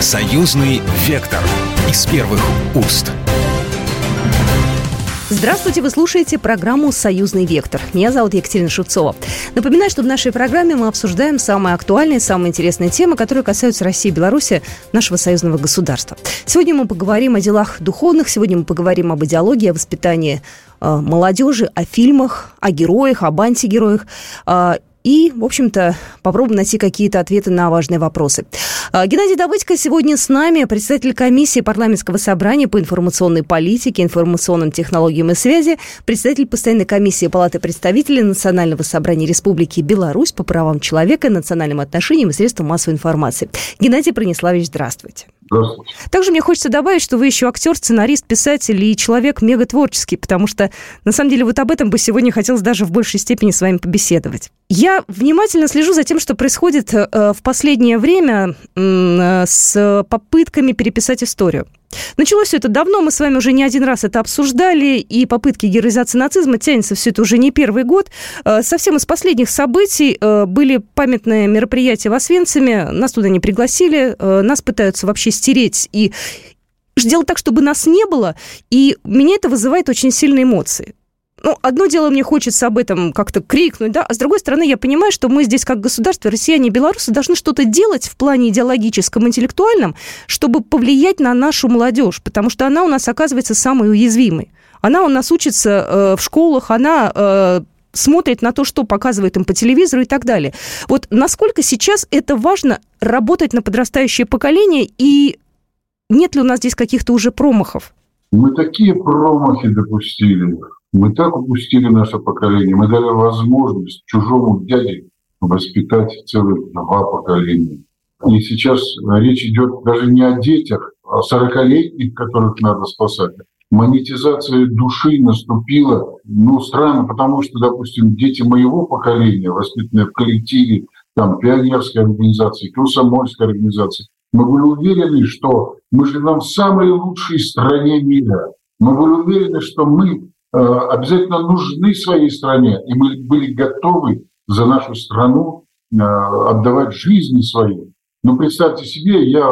Союзный вектор из первых уст. Здравствуйте, вы слушаете программу «Союзный вектор». Меня зовут Екатерина Шевцова. Напоминаю, что в нашей программе мы обсуждаем самые актуальные, самые интересные темы, которые касаются России и Беларуси, нашего союзного государства. Сегодня мы поговорим о делах духовных, сегодня мы поговорим об идеологии, о воспитании э, молодежи, о фильмах, о героях, об антигероях. И, в общем-то, попробуем найти какие-то ответы на важные вопросы. А, Геннадий Давыдько сегодня с нами, председатель комиссии парламентского собрания по информационной политике, информационным технологиям и связи, председатель постоянной комиссии Палаты представителей Национального собрания Республики Беларусь по правам человека, национальным отношениям и средствам массовой информации. Геннадий Прониславович, здравствуйте. Также мне хочется добавить, что вы еще актер, сценарист, писатель и человек мегатворческий, потому что, на самом деле, вот об этом бы сегодня хотелось даже в большей степени с вами побеседовать. Я внимательно слежу за тем, что происходит э, в последнее время э, с попытками переписать историю. Началось все это давно, мы с вами уже не один раз это обсуждали, и попытки героизации нацизма тянется все это уже не первый год. Э, совсем из последних событий были памятные мероприятия в Освенциме, нас туда не пригласили, нас пытаются вообще стереть и сделать так, чтобы нас не было, и меня это вызывает очень сильные эмоции ну, одно дело, мне хочется об этом как-то крикнуть, да, а с другой стороны, я понимаю, что мы здесь, как государство, россияне и белорусы, должны что-то делать в плане идеологическом, интеллектуальном, чтобы повлиять на нашу молодежь, потому что она у нас оказывается самой уязвимой. Она у нас учится э, в школах, она э, смотрит на то, что показывает им по телевизору и так далее. Вот насколько сейчас это важно работать на подрастающее поколение, и нет ли у нас здесь каких-то уже промахов? Мы такие промахи допустили мы так упустили наше поколение. Мы дали возможность чужому дяде воспитать целых два поколения. И сейчас речь идет даже не о детях, а о сорокалетних, которых надо спасать. Монетизация души наступила, ну, странно, потому что, допустим, дети моего поколения, воспитанные в коллективе, там, пионерской организации, комсомольской организации, мы были уверены, что мы живем в самой лучшей стране мира. Мы были уверены, что мы Э, обязательно нужны своей стране, и мы были готовы за нашу страну э, отдавать жизни свои. Но представьте себе, я,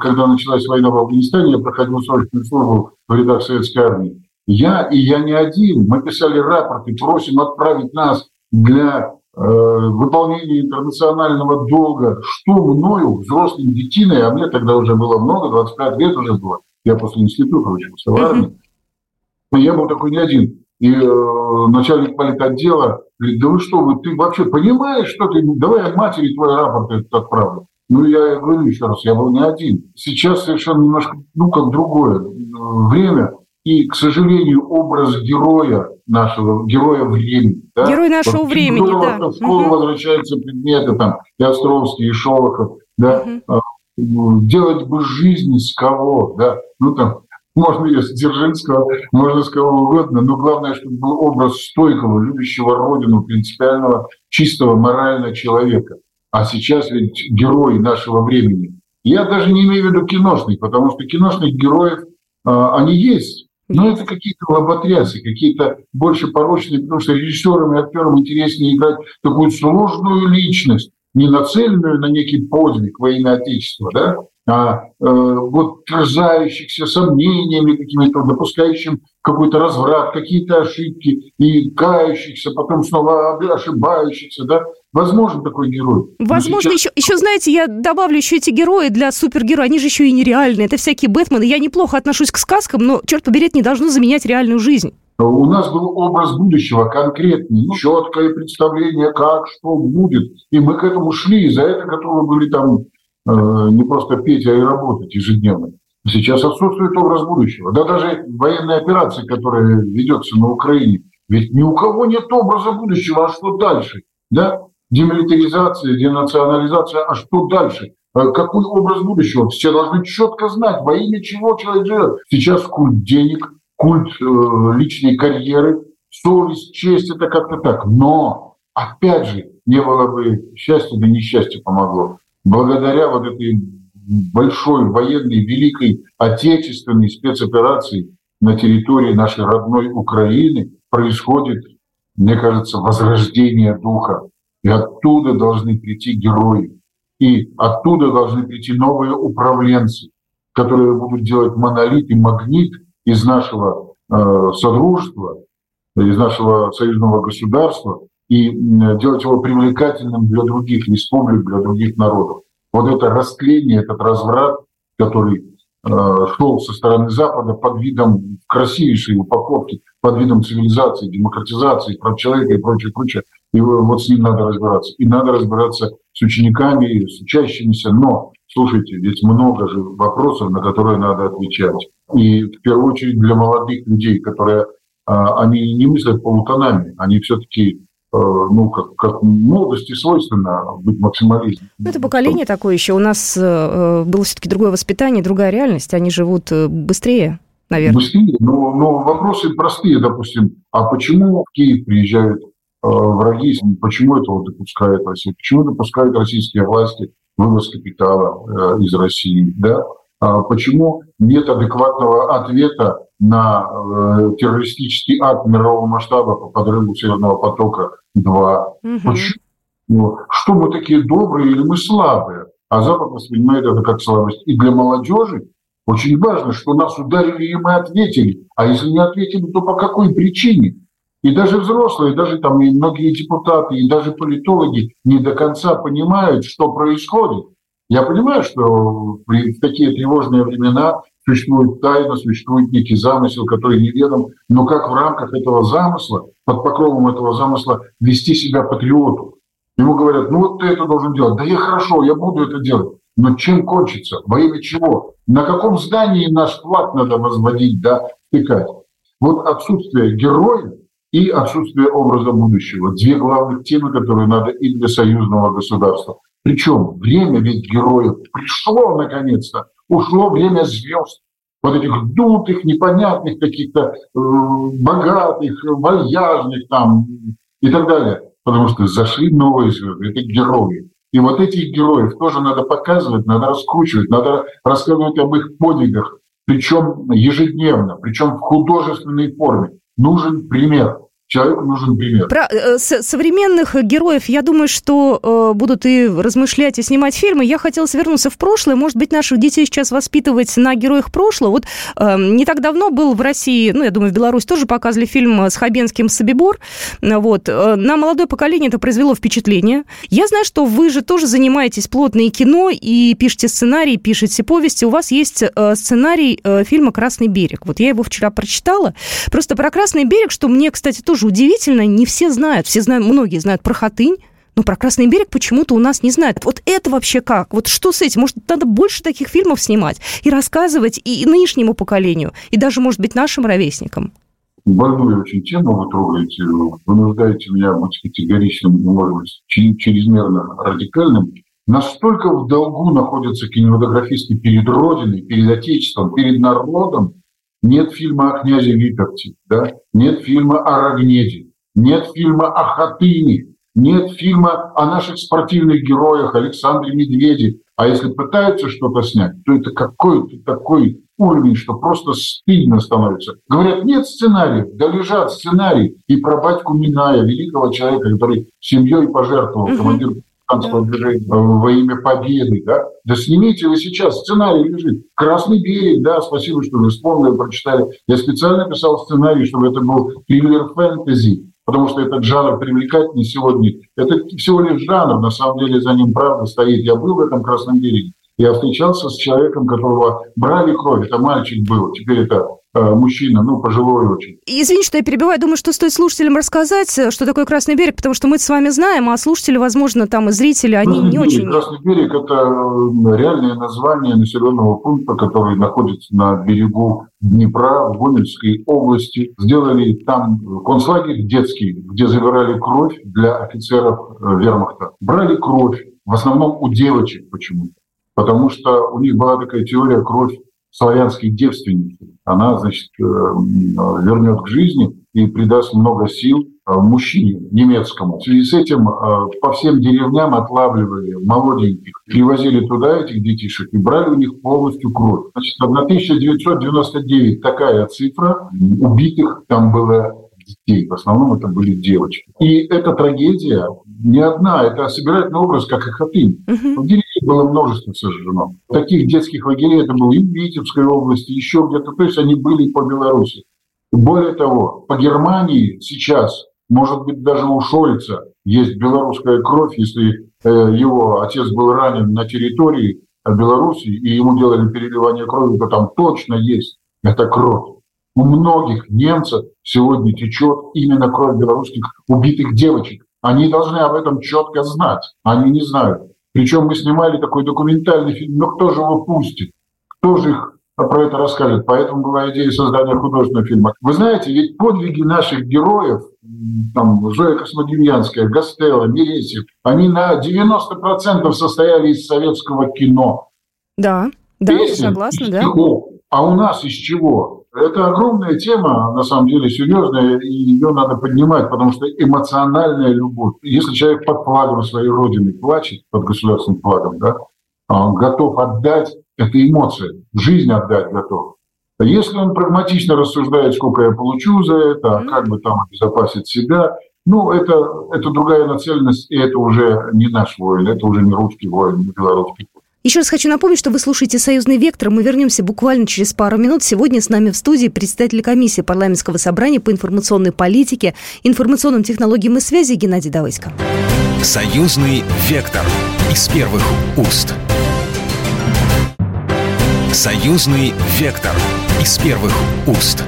когда началась война в Афганистане, я проходил срочную службу в рядах советской армии. Я и я не один. Мы писали рапорты, просим отправить нас для э, выполнения интернационального долга. Что мною, взрослым детиной, а мне тогда уже было много, 25 лет уже было, я после института учился в армии, я был такой не один. И э, начальник политотдела говорит, да вы что, вы, ты вообще понимаешь, что ты, давай я матери твой рапорт этот отправлю. Ну, я говорю еще раз, я был не один. Сейчас совершенно немножко, ну, как другое время. И, к сожалению, образ героя нашего, героя времени. Да? Герой нашего вот, времени, да. В школу угу. возвращаются предметы, там, и Островский, и Шолохов, да. Угу. Делать бы жизнь с кого, да. Ну, там, можно ее с Дзержинского, можно с кого угодно, но главное, чтобы был образ стойкого, любящего родину, принципиального, чистого, морального человека. А сейчас ведь герои нашего времени. Я даже не имею в виду киношных, потому что киношных героев, а, они есть. Но это какие-то лоботрясы, какие-то больше порочные, потому что режиссерам и актерам интереснее играть такую сложную личность, не нацеленную на некий подвиг во имя Отечества, да, а, э, вот терзающихся сомнениями какими-то, допускающим какой-то разврат, какие-то ошибки и кающихся, потом снова ошибающихся, да, возможен такой герой. Возможно, сейчас... еще, еще, знаете, я добавлю еще эти герои для супергероев, они же еще и нереальные, это всякие Бэтмены. Я неплохо отношусь к сказкам, но, черт побери, это не должно заменять реальную жизнь. У нас был образ будущего конкретный, ну, четкое представление, как, что будет. И мы к этому шли, и за это готовы были там Э, не просто петь, а и работать ежедневно. Сейчас отсутствует образ будущего. Да даже военная операция, которая ведется на Украине, ведь ни у кого нет образа будущего, а что дальше? Да? Демилитаризация, денационализация, а что дальше? Э, какой образ будущего? Все должны четко знать, во имя чего человек живет. Сейчас культ денег, культ э, личной карьеры, совесть, честь, это как-то так. Но, опять же, не было бы счастья, да несчастье помогло благодаря вот этой большой военной, великой отечественной спецоперации на территории нашей родной Украины происходит, мне кажется, возрождение духа. И оттуда должны прийти герои. И оттуда должны прийти новые управленцы, которые будут делать монолит и магнит из нашего э, содружества, из нашего союзного государства и делать его привлекательным для других республик, для других народов. Вот это растление, этот разврат, который э, шел со стороны Запада под видом красивейшей упаковки, под видом цивилизации, демократизации, прав человека и прочее, прочее. И вот с ним надо разбираться. И надо разбираться с учениками, с учащимися. Но, слушайте, ведь много же вопросов, на которые надо отвечать. И в первую очередь для молодых людей, которые а, они не мыслят полутонами, они все-таки ну, как, как молодости свойственно быть максималистом. Ну, это поколение такое еще. У нас э, э, было все-таки другое воспитание, другая реальность. Они живут быстрее, наверное. Быстрее, но, но вопросы простые, допустим. А почему в Киев приезжают э, враги? Почему этого допускает Россия? Почему допускают российские власти вывоз капитала э, из России? Да? А почему нет адекватного ответа на э, террористический акт мирового масштаба по подрыву Северного потока-2? Угу. Почему? Ну, что мы такие добрые или мы слабые? А Запад воспринимает это как слабость. И для молодежи очень важно, что нас ударили, и мы ответили. А если не ответили, то по какой причине? И даже взрослые, даже там и многие депутаты, и даже политологи не до конца понимают, что происходит. Я понимаю, что в такие тревожные времена существует тайна, существует некий замысел, который неведом, но как в рамках этого замысла, под покровом этого замысла вести себя патриоту? Ему говорят, ну вот ты это должен делать. Да я хорошо, я буду это делать. Но чем кончится? Во имя чего? На каком здании наш флаг надо возводить, да, втыкать? Вот отсутствие героя и отсутствие образа будущего. Две главных темы, которые надо и для союзного государства. Причем время ведь героев пришло наконец-то, ушло время звезд, вот этих дутых, непонятных, каких-то э, богатых, вальяжных там и так далее. Потому что зашли новые звезды, это герои. И вот этих героев тоже надо показывать, надо раскручивать, надо рассказывать об их подвигах, причем ежедневно, причем в художественной форме. Нужен пример. Человеку нужен пример. Про э, современных героев, я думаю, что э, будут и размышлять, и снимать фильмы. Я хотела вернуться в прошлое. Может быть, наших детей сейчас воспитывать на героях прошлого. Вот э, не так давно был в России, ну, я думаю, в Беларуси тоже показывали фильм с Хабенским «Собибор». Вот. Э, на молодое поколение это произвело впечатление. Я знаю, что вы же тоже занимаетесь плотно и кино, и пишете сценарий, пишете повести. У вас есть э, сценарий э, фильма «Красный берег». Вот я его вчера прочитала. Просто про «Красный берег», что мне, кстати, тоже тоже удивительно, не все знают. Все знают, многие знают про Хатынь, но про Красный берег почему-то у нас не знают. Вот это вообще как? Вот что с этим? Может, надо больше таких фильмов снимать и рассказывать и нынешнему поколению, и даже, может быть, нашим ровесникам? Больную очень тему вы трогаете. Вы вынуждаете меня быть категоричным, может быть, чрезмерно радикальным. Настолько в долгу находятся кинематографисты перед Родиной, перед Отечеством, перед народом, нет фильма о князе Виперте, да? нет фильма о Рогнеде, нет фильма о Хатыне, нет фильма о наших спортивных героях Александре Медведе. А если пытаются что-то снять, то это какой-то такой уровень, что просто стыдно становится. Говорят, нет сценариев, да лежат сценарии. И про батьку Миная, великого человека, который семьей пожертвовал, командир партизанского движения во имя победы, да? Да снимите вы сейчас, сценарий лежит. Красный берег, да, спасибо, что вы вспомнили, прочитали. Я специально писал сценарий, чтобы это был триллер фэнтези, потому что этот жанр привлекательный сегодня. Это всего лишь жанр, на самом деле за ним правда стоит. Я был в этом Красном береге. Я встречался с человеком, которого брали кровь. Это мальчик был, теперь это Э, мужчина, ну, пожилой очень. Извините, что я перебиваю. Думаю, что стоит слушателям рассказать, э, что такое Красный берег, потому что мы с вами знаем, а слушатели, возможно, там и зрители, они Красный не берег, очень... Красный берег – это э, реальное название населенного пункта, который находится на берегу Днепра в Гомельской области. Сделали там концлагерь детский, где забирали кровь для офицеров вермахта. Брали кровь, в основном у девочек почему-то. Потому что у них была такая теория кровь славянской девственницы, она, значит, э, вернет к жизни и придаст много сил э, мужчине немецкому. В связи с этим э, по всем деревням отлавливали молоденьких, привозили туда этих детишек и брали у них полностью кровь. Значит, 1999 такая цифра убитых, там было детей. В основном это были девочки. И эта трагедия не одна, это собирательный образ, как и Хатынь. В деревне было множество сожжено. Таких детских лагерей это было и в Витебской области, еще где-то. То есть они были по Беларуси. Более того, по Германии сейчас, может быть, даже у Шольца есть белорусская кровь, если э, его отец был ранен на территории Беларуси, и ему делали переливание крови, то там точно есть эта кровь. У многих немцев сегодня течет именно кровь белорусских убитых девочек. Они должны об этом четко знать. Они не знают. Причем мы снимали такой документальный фильм, но кто же его пустит? Кто же их про это расскажет? Поэтому была идея создания художественного фильма. Вы знаете, ведь подвиги наших героев, там, Зоя Космодемьянская, Гастелла, Мересев, они на 90% состояли из советского кино. Да, да, Песен, согласна, да. А у нас из чего? Это огромная тема, на самом деле серьезная, и ее надо поднимать, потому что эмоциональная любовь. Если человек под флагом своей родины плачет, под государственным флагом, да, а он готов отдать, это эмоция, жизнь отдать готов. А если он прагматично рассуждает, сколько я получу за это, а как бы там обезопасить себя, ну, это, это другая нацеленность, и это уже не наш воин, это уже не русский воин, не белорусский воин. Еще раз хочу напомнить, что вы слушаете «Союзный вектор». Мы вернемся буквально через пару минут. Сегодня с нами в студии председатель комиссии парламентского собрания по информационной политике, информационным технологиям и связи Геннадий Давыдько. «Союзный вектор» из первых уст. «Союзный вектор» из первых уст.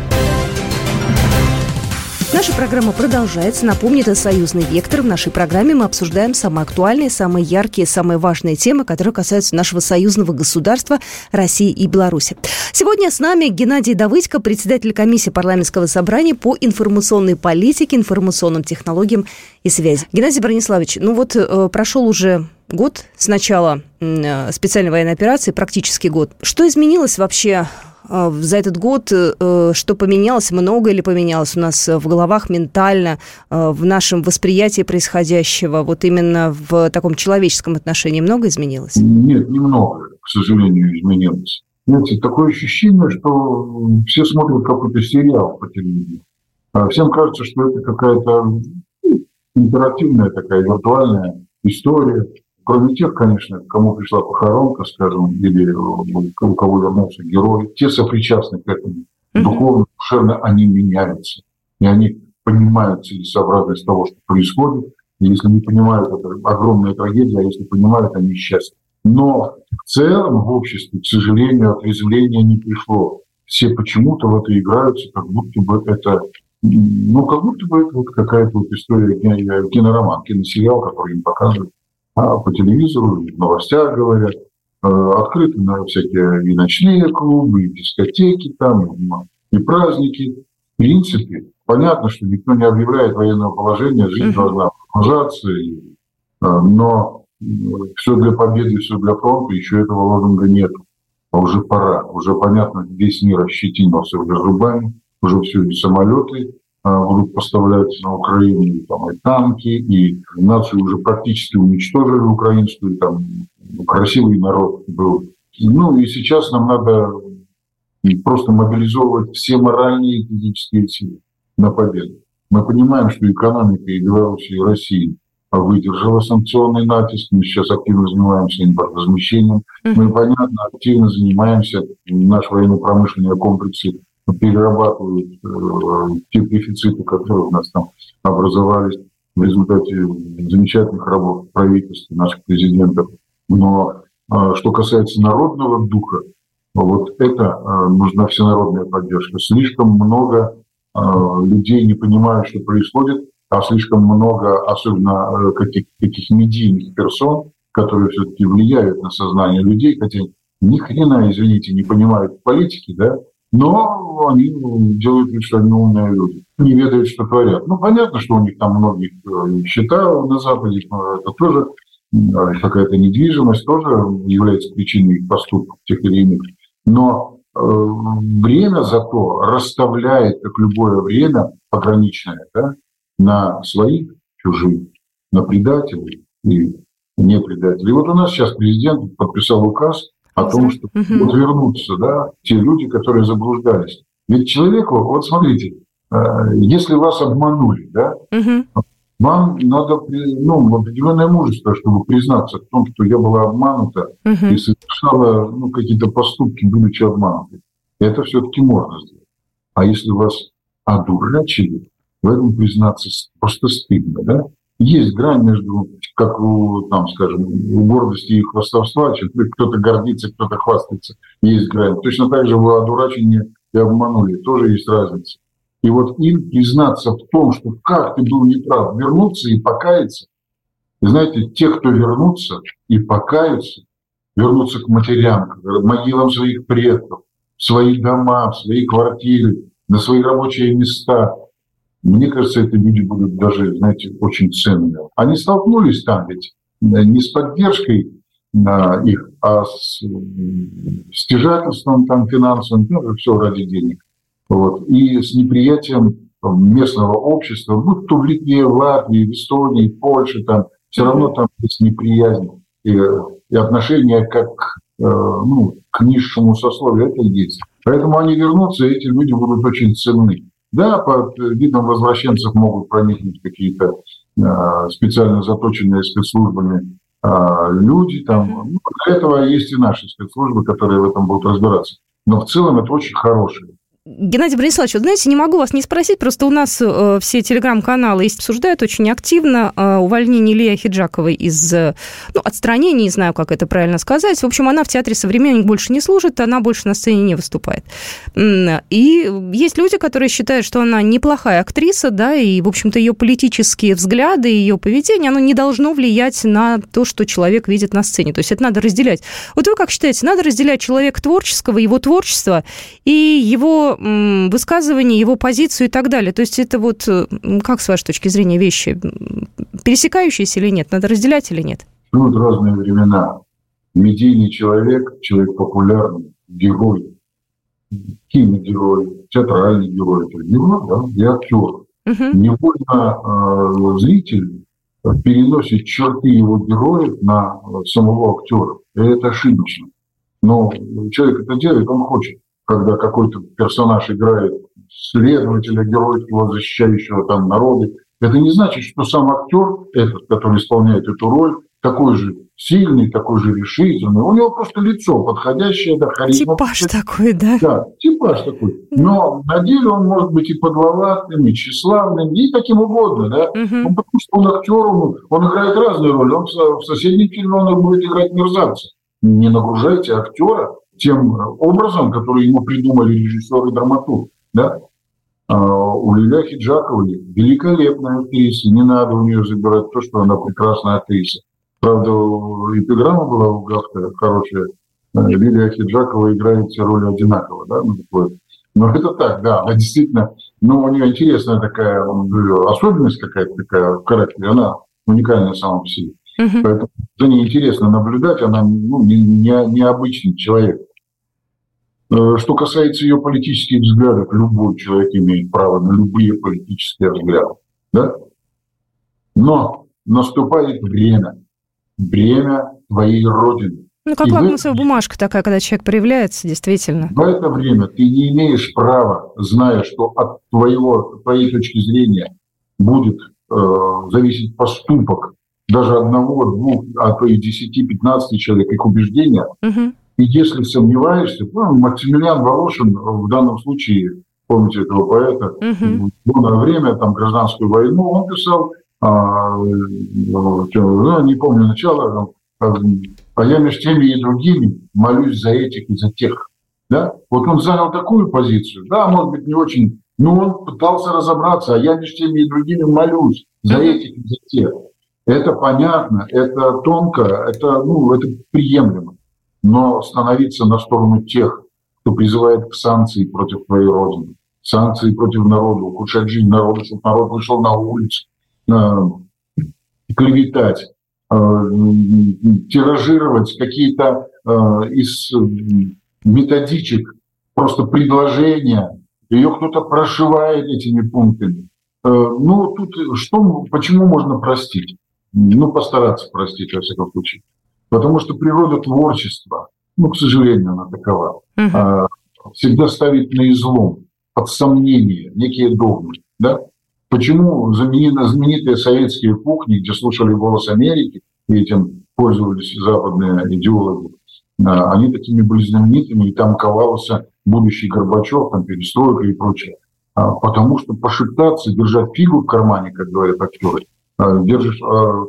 Наша программа продолжается. Напомню, это «Союзный вектор». В нашей программе мы обсуждаем самые актуальные, самые яркие, самые важные темы, которые касаются нашего союзного государства России и Беларуси. Сегодня с нами Геннадий Давыдько, председатель комиссии парламентского собрания по информационной политике, информационным технологиям и связи. Геннадий Брониславович, ну вот э, прошел уже год с начала э, специальной военной операции, практически год. Что изменилось вообще за этот год, э, что поменялось, много или поменялось у нас в головах ментально, э, в нашем восприятии происходящего, вот именно в таком человеческом отношении много изменилось? Нет, немного, к сожалению, изменилось. Знаете, такое ощущение, что все смотрят какой-то сериал по телевизору. А всем кажется, что это какая-то ну, интерактивная такая виртуальная история. Кроме тех, конечно, кому пришла похоронка, скажем, или у кого вернулся герой, те сопричастны к этому. Духовно, душевно они меняются. И они понимают целесообразность того, что происходит. И если не понимают, это огромная трагедия, а если понимают, они счастливы. Но в целом в обществе, к сожалению, отрезвления не пришло. Все почему-то в это играются, как будто бы это ну, как будто бы это вот какая-то вот история, кинороман, киносериал, который им показывают по телевизору, в новостях говорят, э, открыты на всякие и ночные клубы, и дискотеки там, и праздники. В принципе, понятно, что никто не объявляет военного положения, жизнь должна продолжаться, э, но все для победы, все для фронта, еще этого лозунга нет. А уже пора, уже понятно, весь мир ощетинился уже зубами, уже все и самолеты, а, будут поставлять на Украину там, и танки, и нацию уже практически уничтожили украинскую, там красивый народ был. Ну и сейчас нам надо просто мобилизовывать все моральные и физические силы на победу. Мы понимаем, что экономика и Беларуси, и России выдержала санкционный натиск. Мы сейчас активно занимаемся импортозамещением. Мы, понятно, активно занимаемся, наш военно-промышленные комплексы перерабатывают э, те дефициты, которые у нас там образовались в результате замечательных работ правительства, наших президентов. Но э, что касается народного духа, вот это э, нужна всенародная поддержка. Слишком много э, людей не понимают, что происходит, а слишком много, особенно э, каких, каких медийных персон, которые все-таки влияют на сознание людей, хотя ни хрена, извините, не понимают политики, да, но они делают вид, что они умные люди, не ведают, что творят. Ну, понятно, что у них там многих э, счета на Западе, это тоже э, какая-то недвижимость тоже является причиной их поступков тех или иных. Но э, время зато расставляет, как любое время пограничное, да, на своих, чужих, на предателей и не предателей. вот у нас сейчас президент подписал указ о том, что вот вернутся да, те люди, которые заблуждались. Ведь человеку, вот смотрите, если вас обманули, да, угу. вам надо ну, определенное мужество, чтобы признаться в том, что я была обманута угу. и совершала ну, какие-то поступки, будучи обманутой. Это все-таки можно сделать. А если вас одурачили, в этом признаться просто стыдно, да? Есть грань между, как у, там, скажем, у гордости и хвастовства, кто-то гордится, кто-то хвастается, есть грань. Точно так же вы одурачили и обманули, тоже есть разница. И вот им признаться в том, что как ты был неправ, вернуться и покаяться. И знаете, те, кто вернутся и покаются, вернутся к матерям, к могилам своих предков, в свои дома, в свои квартиры, на свои рабочие места. Мне кажется, эти люди будут даже, знаете, очень ценными. Они столкнулись там ведь э, не с поддержкой на их, а с стяжательством там финансовым, ну, все ради денег. Вот. И с неприятием местного общества, будь то в Литве, в Латвии, в Эстонии, в Польше, там все равно там есть неприязнь и, и отношение как э, ну, к низшему сословию, это есть. Поэтому они вернутся, и эти люди будут очень ценны. Да, под видом возвращенцев могут проникнуть какие-то э, специально заточенные спецслужбами э, люди. Там. Ну, для этого есть и наши спецслужбы, которые в этом будут разбираться. Но в целом это очень хорошие Геннадий Брониславович, вот знаете, не могу вас не спросить, просто у нас э, все телеграм-каналы обсуждают очень активно э, увольнение Илья Хиджаковой из, э, ну, отстранения, не знаю, как это правильно сказать. В общем, она в театре «Современник» больше не служит, она больше на сцене не выступает. И есть люди, которые считают, что она неплохая актриса, да, и, в общем-то, ее политические взгляды, ее поведение, оно не должно влиять на то, что человек видит на сцене. То есть это надо разделять. Вот вы как считаете, надо разделять человека творческого, его творчество и его высказывание, его позицию и так далее. То есть это вот, э, как с вашей точки зрения, вещи пересекающиеся или нет? Надо разделять или нет? Будут разные времена. Медийный человек, человек популярный, герой, киногерой, театральный герой, это герой, да, и актер. Угу. Невольно э, зритель переносит черты его героев на самого актера. И это ошибочно. Но человек это делает, он хочет когда какой-то персонаж играет следователя, геройского, защищающего там народы, это не значит, что сам актер, этот, который исполняет эту роль, такой же сильный, такой же решительный. У него просто лицо подходящее, да, харизма. Типаж такой, да? Да, типаж такой. Но на деле он может быть и подловатым, и тщеславным, и таким угодно, да. Угу. Ну, потому что он актер, он, он играет разные роли. Он в соседнем фильме он будет играть мерзавца. Не нагружайте актера тем образом, который ему придумали режиссер и драматург. Да? А у Лиля Хиджаковой великолепная актриса, не надо у нее забирать то, что она прекрасная актриса. Правда, эпиграмма была у Гафта хорошая. Лилия Хиджакова играет все роли одинаково, да, ну, такое. Но это так, да, она действительно, ну, у нее интересная такая особенность какая-то такая в характере, она уникальная сама по себе. Угу. Поэтому за ней интересно наблюдать, она ну, не, не, необычный человек. Э, что касается ее политических взглядов, любой человек имеет право на любые политические взгляды. Да? Но наступает время, время твоей Родины. Ну, как лакмусовая бумажка такая, когда человек проявляется, действительно. В это время ты не имеешь права, зная, что от твоего, твоей точки зрения будет э, зависеть поступок даже одного, двух, а то и 10-15 человек, их убеждения. Угу. И если сомневаешься, ну, Максимилиан Волошин в данном случае, помните этого поэта, угу. в время, там, гражданскую войну, он писал, а, ну, не помню начало, а, а я между теми и другими молюсь за этих и за тех. Да? Вот он занял такую позицию, да, может быть, не очень, но он пытался разобраться, а я между теми и другими молюсь за этих и за тех. Это понятно, это тонко, это, ну, это приемлемо. Но становиться на сторону тех, кто призывает к санкции против твоей родины, санкции против народа, ухудшать жизнь народа, чтобы народ вышел на улицу, клеветать, э, тиражировать какие-то э, из методичек, просто предложения, ее кто-то прошивает этими пунктами. Э, ну, тут что, почему можно простить? ну, постараться простить, во всяком случае. Потому что природа творчества, ну, к сожалению, она такова, uh-huh. всегда ставит на излом под сомнение некие догмы. Да? Почему знаменитые советские кухни, где слушали голос Америки, и этим пользовались западные идеологи, а, они такими были знаменитыми, и там ковался будущий Горбачев, там перестройка и прочее. А, потому что пошептаться, держать фигу в кармане, как говорят актеры, держишь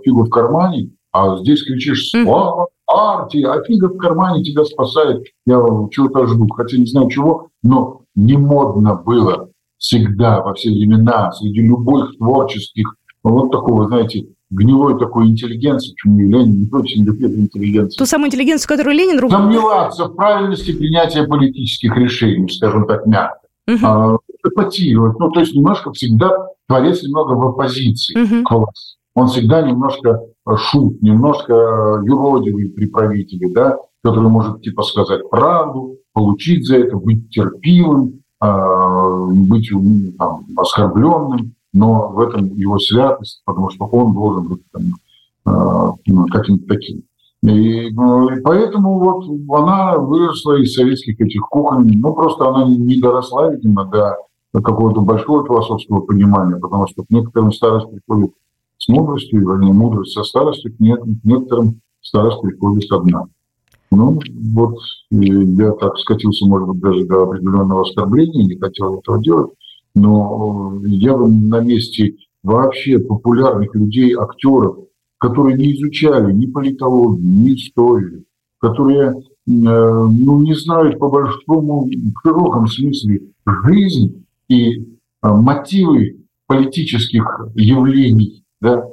фигу в кармане, а здесь кричишь «Слава партии!», а фига в кармане тебя спасает. Я чего-то жду, хотя не знаю чего, но не модно было всегда, во все времена, среди любых творческих, вот такого, знаете, гнилой такой интеллигенции, почему Ленин не очень любит интеллигенцию. Ту самую интеллигенцию, которую Ленин ругал? Сомневаться в правильности принятия политических решений, скажем так, мягко. Угу. А, эпатировать. Ну, то есть немножко всегда творец немного в оппозиции угу. к власти. Он всегда немножко шут, немножко юродивый при правителе, да, который может типа сказать правду, получить за это, быть терпимым, а, быть там, оскорбленным, но в этом его святость, потому что он должен быть там, а, ну, каким-то таким. И, ну, и поэтому вот она выросла из советских этих кухонь, ну просто она не доросла, видимо, до какого-то большого философского понимания, потому что к некоторым старость приходит с мудростью, вернее, мудрость со старостью, к некоторым старость приходит одна. Ну, вот я так скатился, может быть, даже до определенного оскорбления, не хотел этого делать, но я бы на месте вообще популярных людей, актеров, которые не изучали ни политологию, ни историю, которые э, ну, не знают по большому, в широком смысле жизнь и э, мотивы политических явлений, да,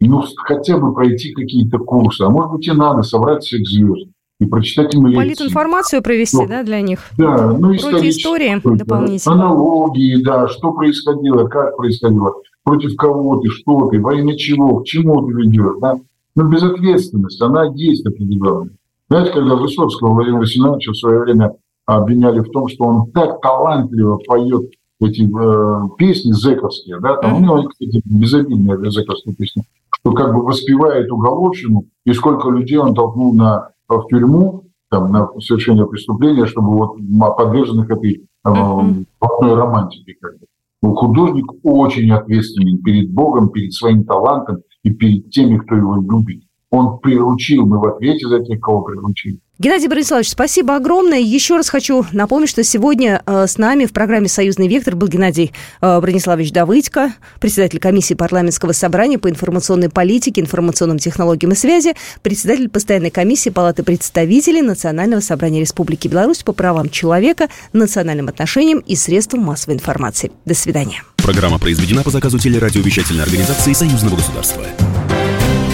ну, хотя бы пройти какие-то курсы, а может быть и надо собрать всех звезд и прочитать им лекции. Политинформацию провести, ну, да, для них? Да, ну, Против истории да, дополнительно. Аналогии, да, что происходило, как происходило, против кого ты, что ты, во имя чего, к чему ты ведешь, да. Ну, безответственность, она есть определенная. Знаете, когда Высоцкого Владимира Семеновича в свое время обвиняли в том, что он так талантливо поет эти э, песни зэковские, да, там, mm-hmm. у него, кстати, безобидные зэковские песни, что как бы воспевает уголовщину, и сколько людей он толкнул на в тюрьму там, на совершение преступления, чтобы вот подверженных этой mm-hmm. романтике. Как бы. Ну, художник очень ответственен перед Богом, перед своим талантом и перед теми, кто его любит. Он приручил, мы в ответе за тех, кого приручили. Геннадий Брониславович, спасибо огромное. Еще раз хочу напомнить, что сегодня э, с нами в программе «Союзный вектор» был Геннадий э, Брониславович Давыдько, председатель комиссии парламентского собрания по информационной политике, информационным технологиям и связи, председатель постоянной комиссии Палаты представителей Национального собрания Республики Беларусь по правам человека, национальным отношениям и средствам массовой информации. До свидания. Программа произведена по заказу телерадиовещательной организации Союзного государства.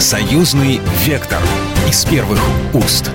«Союзный вектор» из первых уст.